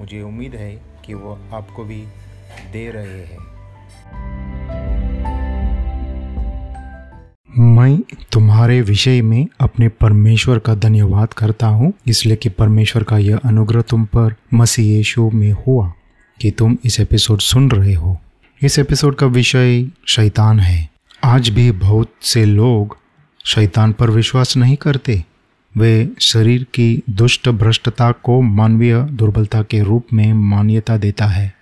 मुझे उम्मीद है कि वो आपको भी दे रहे हैं। मैं तुम्हारे विषय में अपने परमेश्वर का धन्यवाद करता हूँ, इसलिए कि परमेश्वर का यह अनुग्रह तुम पर मसीह यीशु में हुआ कि तुम इस एपिसोड सुन रहे हो। इस एपिसोड का विषय शैतान है। आज भी बहुत से लोग शैतान पर विश्वास नहीं करते। वे शरीर की दुष्ट भ्रष्टता को मानवीय दुर्बलता के रूप में मान्यता देता है।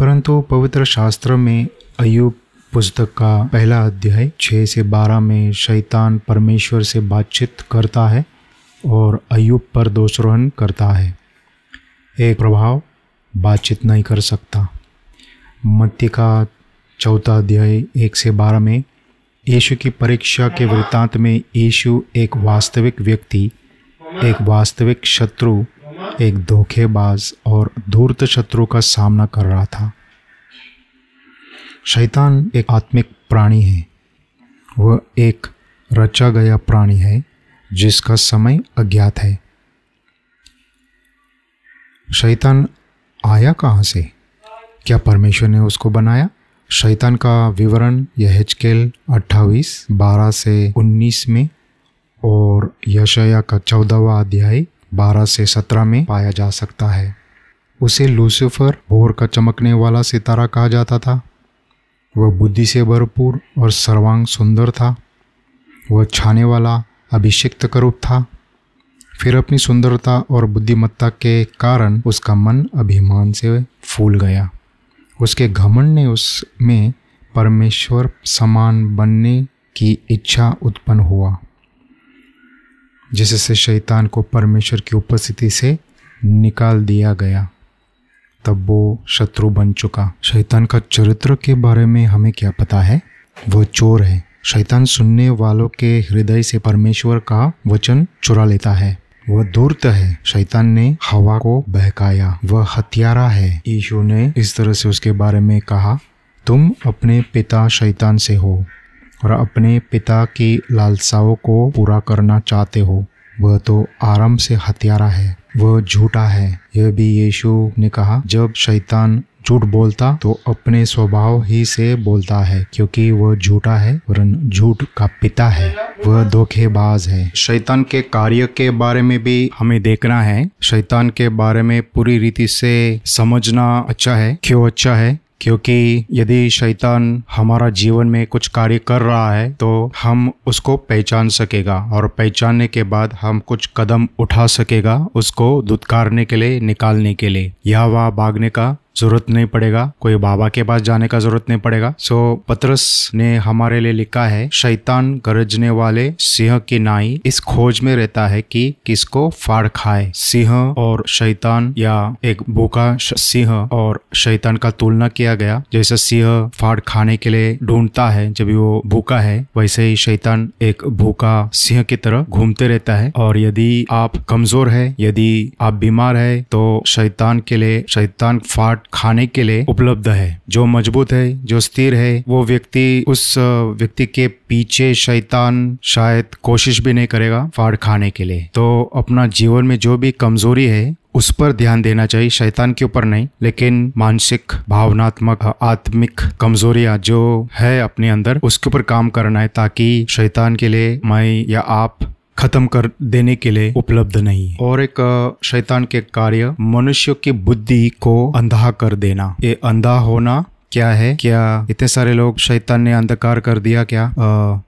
परंतु पवित्र शास्त्र में अयुब पुस्तक का पहला अध्याय छः से बारह में शैतान परमेश्वर से बातचीत करता है और अयुब पर दोषरोहन करता है। एक प्रभाव, बातचीत नहीं कर सकता। मत्ती का चौथा अध्याय एक से बारह में यीशु की परीक्षा के वृत्तांत में यीशु एक वास्तविक व्यक्ति, एक वास्तविक शत्रु, एक धोखेबाज और धूर्त शत्रु का सामना कर रहा था। शैतान एक आत्मिक प्राणी है। वह एक रचा गया प्राणी है, जिसका समय अज्ञात है। शैतान आया कहाँ से? क्या परमेश्वर ने उसको बनाया? शैतान का विवरण यह हेचकेल अट्ठाईस बारह से उन्नीस में और यशया का चौदहवा अध्याय, बारह से सत्रह में पाया जा सकता है। उसे लूसीफर भोर का चमकने वाला सितारा कहा जाता था। वह बुद्धि से भरपूर और सर्वांग सुंदर था। वह छाने वाला, अभिषिक्त करूप था। फिर अपनी सुंदरता और बुद्धिमत्ता के कारण उसका मन अभिमान से फूल गया। उसके घमंड ने उसमें परमेश्वर समान बनने की इच्छा उत्पन्न हुआ जिससे शैतान को परमेश्वर की उपस्थिति से निकाल दिया गया। तब वो शत्रु बन चुका। शैतान का चरित्र के बारे में हमें क्या पता है? वो चोर है। शैतान सुनने वालों के हृदय से परमेश्वर का वचन चुरा लेता है। वह धूर्त है। शैतान ने हवा को बहकाया। वह हत्यारा है। यीशु ने इस तरह से उसके बारे में कहा, तुम अपने पिता शैतान से हो और अपने पिता की लालसाओं को पूरा करना चाहते हो। वह तो आराम से हत्यारा है। वह झूठा है। यह भी यीशु ने कहा, जब शैतान झूठ बोलता तो अपने स्वभाव ही से बोलता है, क्योंकि वह झूठा है, वरन झूठ का पिता है। वह धोखेबाज है। शैतान के कार्य के बारे में भी हमें देखना है। शैतान के बारे में पूरी रीति से समझना अच्छा है। क्यों अच्छा है? क्योंकि यदि शैतान हमारा जीवन में कुछ कार्य कर रहा है तो हम उसको पहचान सकेगा और पहचानने के बाद हम कुछ कदम उठा सकेगा उसको दुत्कारने के लिए, निकालने के लिए। या वह भागने का ज़रूरत नहीं पड़ेगा, कोई बाबा के पास जाने का ज़रूरत नहीं पड़ेगा। सो पत्रस ने हमारे लिए लिखा है, शैतान गरजने वाले सिंह की नाई इस खोज में रहता है कि किसको फाड़ खाए, सिंह और शैतान या एक भूखा सिंह और शैतान का तुलना किया गया। जैसे सिंह फाड़ खाने के लिए ढूंढता है, जब वो भूखा है, वैसे ही शैतान एक भूखा सिंह की तरह घूमते रहता है। और यदि आप कमज़ोर है, यदि आप बीमार है तो शैतान के लिए, शैतान फाड़ खाने के लिए उपलब्ध है। जो मज़बूत है, जो स्थिर है, वो व्यक्ति उस व्यक्ति के पीछे शैतान शायद कोशिश भी नहीं करेगा फाड़ खाने के लिए। तो अपना जीवन में जो भी कमज़ोरी है, उस पर ध्यान देना चाहिए। शैतान के ऊपर नहीं, लेकिन मानसिक, भावनात्मक, आत्मिक कमजोरियाँ जो है अपने अंदर, उसके ऊपर काम करना है ताकि शैतान के लिए मैं या आप खत्म कर देने के लिए उपलब्ध नहीं है। और एक शैतान के कार्य मनुष्य की बुद्धि को अंधा कर देना। ये अंधा होना क्या है? क्या इतने सारे लोग शैतान ने अंधकार कर दिया क्या?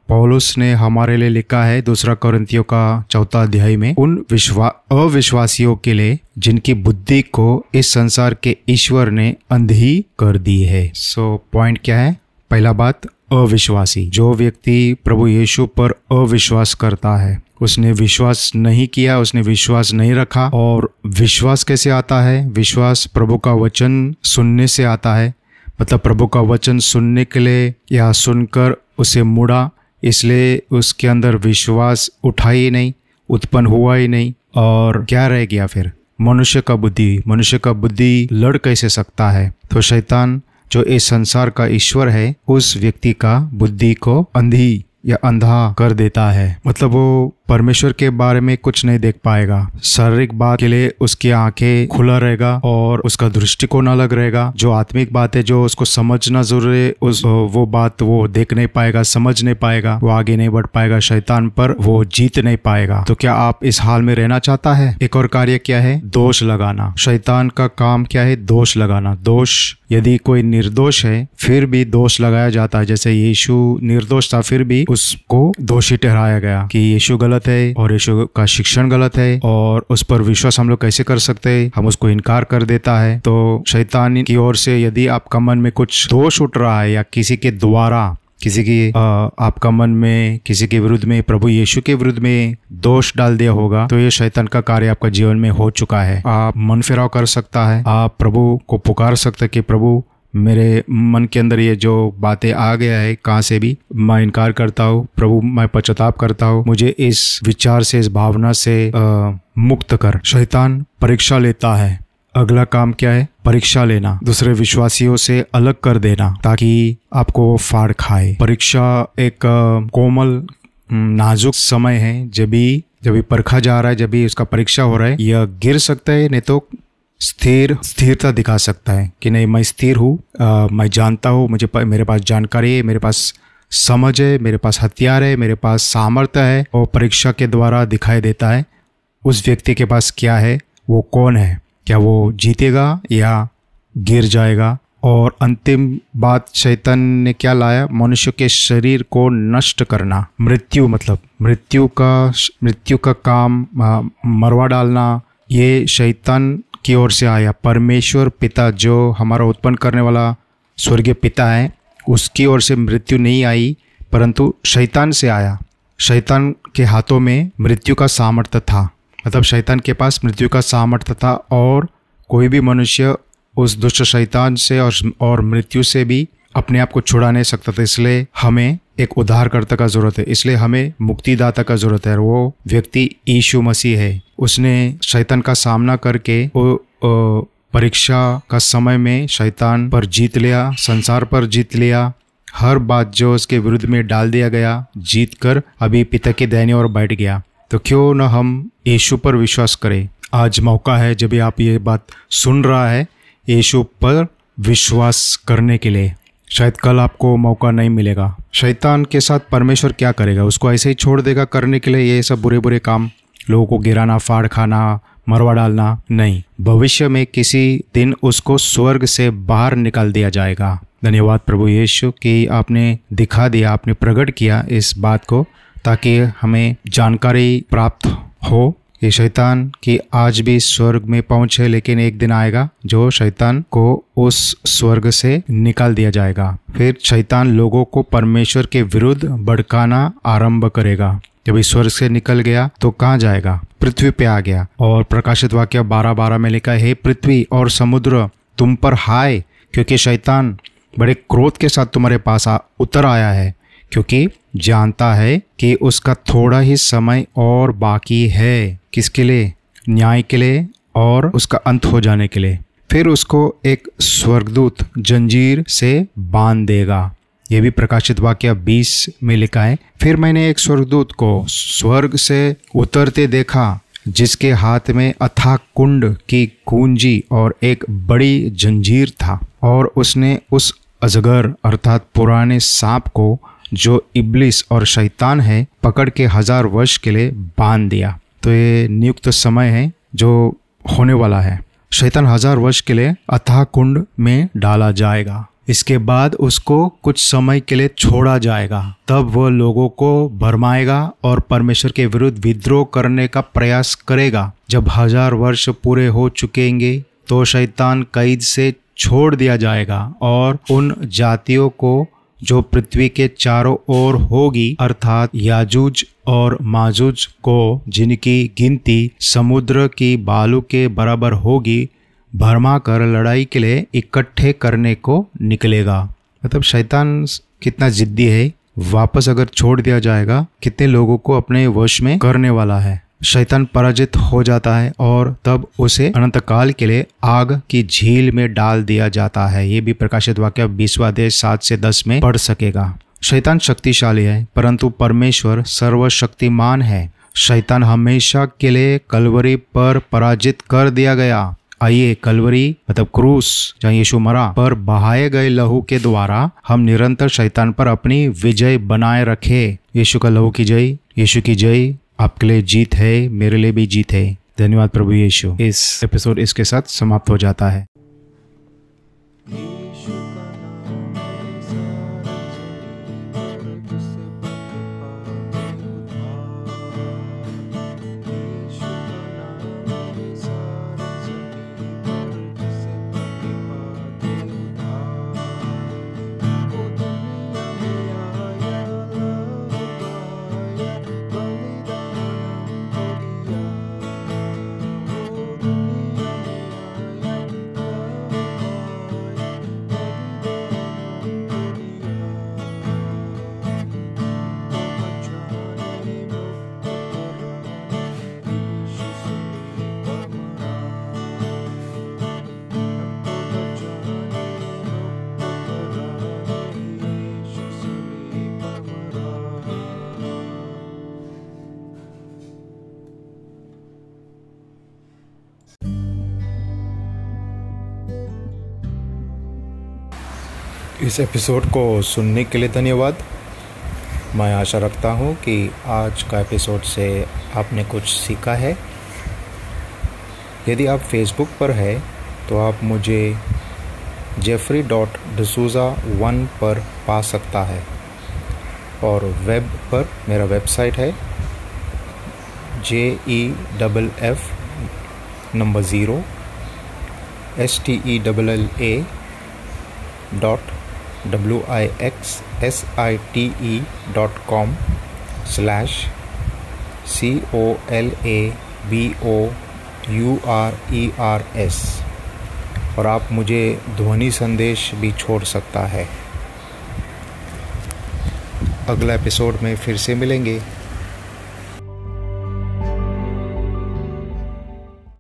पौलुस ने हमारे लिए लिखा है दूसरा करंतियों का चौथा अध्याय में उन विश्वा अविश्वासियों के लिए जिनकी बुद्धि को इस संसार के ईश्वर ने अंधी कर दी है। सो so, पॉइंट क्या है? पहला बात अविश्वासी। जो व्यक्ति प्रभु यीशु पर अविश्वास करता है उसने विश्वास नहीं किया, उसने विश्वास नहीं रखा। और विश्वास कैसे आता है? विश्वास प्रभु का वचन सुनने से आता है। मतलब प्रभु का वचन सुनने के लिए या सुनकर उसे मुड़ा, इसलिए उसके अंदर विश्वास उठा ही नहीं, उत्पन्न हुआ ही नहीं। और क्या रह गया फिर? मनुष्य का बुद्धि। मनुष्य का बुद्धि लड़ कैसे सकता है? तो शैतान, जो इस संसार का ईश्वर है, उस व्यक्ति का बुद्धि को अंधी या अंधा कर देता है। मतलब वो परमेश्वर के बारे में कुछ नहीं देख पाएगा। शारीरिक बात के लिए उसकी आँखें खुला रहेगा और उसका दृष्टिकोण अलग रहेगा। जो आत्मिक बात है, जो उसको समझना ज़रूरी है, उस, वो बात वो देख नहीं पाएगा, समझ नहीं पाएगा, वो आगे नहीं बढ़ पाएगा, शैतान पर वो जीत नहीं पाएगा। तो क्या आप इस हाल में रहना चाहता है? एक और कार्य क्या है? दोष लगाना। शैतान का काम क्या है? दोष लगाना। दोष यदि कोई निर्दोष है, फिर भी दोष लगाया जाता है। जैसे यीशु निर्दोष था, फिर भी उसको दोषी ठहराया गया कि यीशु गलत गलत है और यीशु का शिक्षण गलत है और उस पर विश्वास हम लोग कैसे कर सकते हैं? हम उसको इनकार कर देता है। तो शैतान की ओर से यदि आपका मन में कुछ दोष उठ रहा है या किसी के द्वारा, किसी की आपका मन में, किसी के विरुद्ध में, प्रभु यीशु के विरुद्ध में दोष डाल दिया होगा तो ये शैतान का कार्य आपका जीवन में हो चुका है। आप मन फिराव कर सकता है। आप प्रभु को पुकार सकते कि प्रभु मेरे मन के अंदर ये जो बातें आ गया है कहाँ से भी मैं इनकार करता हूँ। प्रभु मैं पश्चाताप करता हूँ। मुझे इस विचार से इस भावना से आ, मुक्त कर। शैतान परीक्षा लेता है। अगला काम क्या है? परीक्षा लेना। दूसरे विश्वासियों से अलग कर देना ताकि आपको फाड़ खाए। परीक्षा एक कोमल नाजुक समय है। जब भी जब भी परखा जा रहा है जब भी उसका परीक्षा हो रहा है यह गिर सकता है नहीं तो स्थिर, स्थिरता दिखा सकता है कि नहीं, मैं स्थिर हूँ मैं जानता हूँ, मुझे मेरे पास जानकारी है, मेरे पास समझ है, मेरे पास हथियार है, मेरे पास सामर्थ्य है और परीक्षा के द्वारा दिखाई देता है उस व्यक्ति के पास क्या है, वो कौन है? क्या वो जीतेगा या गिर जाएगा? और अंतिम बात चैतन ने क्या लाया? मनुष्य के शरीर को नष्ट करना। मृत्यु मतलब मृत्यु का मृत्यु का काम मरवा डालना, ये शैतान की ओर से आया। परमेश्वर पिता जो हमारा उत्पन्न करने वाला स्वर्गीय पिता है, उसकी ओर से मृत्यु नहीं आई, परंतु शैतान से आया। शैतान के हाथों में मृत्यु का सामर्थ्य था। मतलब शैतान के पास मृत्यु का सामर्थ्य था और कोई भी मनुष्य उस दुष्ट शैतान से और और मृत्यु से भी अपने आप को छुड़ा नहीं सकता था। इसलिए हमें एक उद्धारकर्ता का ज़रूरत है, इसलिए हमें मुक्तिदाता का ज़रूरत है। वो व्यक्ति ईशु मसीह है। उसने शैतान का सामना करके वो परीक्षा का समय में शैतान पर जीत लिया, संसार पर जीत लिया। हर बात जो उसके विरुद्ध में डाल दिया गया जीत कर अभी पिता के दैन्य और बैठ गया। तो क्यों न हम यीशु पर विश्वास करें? आज मौका है जब आप ये बात सुन रहा है यीशु पर विश्वास करने के लिए। शायद कल आपको मौका नहीं मिलेगा। शैतान के साथ परमेश्वर क्या करेगा? उसको ऐसे ही छोड़ देगा करने के लिए ये सब बुरे बुरे काम? लोगों को गिराना, फाड़ खाना, मरवा डालना? नहीं। भविष्य में किसी दिन उसको स्वर्ग से बाहर निकाल दिया जाएगा। धन्यवाद प्रभु यीशु कि आपने दिखा दिया, आपने प्रकट किया इस बात को ताकि हमें जानकारी प्राप्त हो। ये शैतान की आज भी स्वर्ग में पहुँच है लेकिन एक दिन आएगा जो शैतान को उस स्वर्ग से निकाल दिया जाएगा। फिर शैतान लोगों को परमेश्वर के विरुद्ध भड़काना आरंभ करेगा। जब स्वर्ग से निकल गया तो कहाँ जाएगा? पृथ्वी पे आ गया। और प्रकाशित वाक्य बारह बारह में लिखा है पृथ्वी और समुद्र तुम पर हाय क्योंकि शैतान बड़े क्रोध के साथ तुम्हारे पास आ, उतर आया है। क्योंकि जानता है कि उसका थोड़ा ही समय और बाकी है किसके लिए? न्याय के लिए और उसका अंत हो जाने के लिए। फिर उसको एक स्वर्गदूत जंजीर से बाँध देगा। ये भी प्रकाशित वाक्य 20 में लिखा है। फिर मैंने एक स्वर्गदूत को स्वर्ग से उतरते देखा, जिसके हाथ में अथा कुंड की कुंजी और एक बड़ी जंजीर था और उसने उस अजगर अर्थात पुराने सांप को जो इब्लिस और शैतान है, पकड़ के हज़ार वर्ष के लिए बाँध दिया। तो ये नियुक्त समय है जो होने वाला है। शैतान हज़ार वर्ष के लिए अथाह कुंड में डाला जाएगा। इसके बाद उसको कुछ समय के लिए छोड़ा जाएगा। तब वह लोगों को भरमाएगा और परमेश्वर के विरुद्ध विद्रोह करने का प्रयास करेगा। जब हज़ार वर्ष पूरे हो चुकेंगे तो शैतान कैद से छोड़ दिया जाएगा और उन जातियों को जो पृथ्वी के चारों ओर होगी, अर्थात याजूज और माजूज को, जिनकी गिनती समुद्र की बालू के बराबर होगी भरमा कर लड़ाई के लिए इकट्ठे करने को निकलेगा। मतलब शैतान कितना जिद्दी है। वापस अगर छोड़ दिया जाएगा, कितने लोगों को अपने वश में करने वाला है। शैतान पराजित हो जाता है और तब उसे अनंत काल के लिए आग की झील में डाल दिया जाता है। ये भी प्रकाशित वाक्य बीसवा देश सात से दस में पढ़ सकेगा। शैतान शक्तिशाली है, परंतु परमेश्वर सर्वशक्तिमान है। शैतान हमेशा के लिए कलवरी पर पराजित कर दिया गया। आइए कलवरी मतलब क्रूस, जहाँ यीशु मरा, पर बहाए गए लहू के द्वारा हम निरंतर शैतान पर अपनी विजय बनाए रखे। यीशु का लहू की जय, यीशु की जय। आपके लिए जीत है, मेरे लिए भी जीत है। धन्यवाद प्रभु यीशु। इस एपिसोड इसके साथ समाप्त हो जाता है। इस एपिसोड को सुनने के लिए धन्यवाद। मैं आशा रखता हूँ कि आज का एपिसोड से आपने कुछ सीखा है। यदि आप फेसबुक पर है तो आप मुझे जेफरी डॉट डसूज़ा वन पर पा सकता है। और वेब पर मेरा वेबसाइट है J E double F number zero S T E double L A dot W I X S I T E dot com slash C O L A B O U R E R S और आप मुझे ध्वनि संदेश भी छोड़ सकता है। अगला एपिसोड में फिर से मिलेंगे।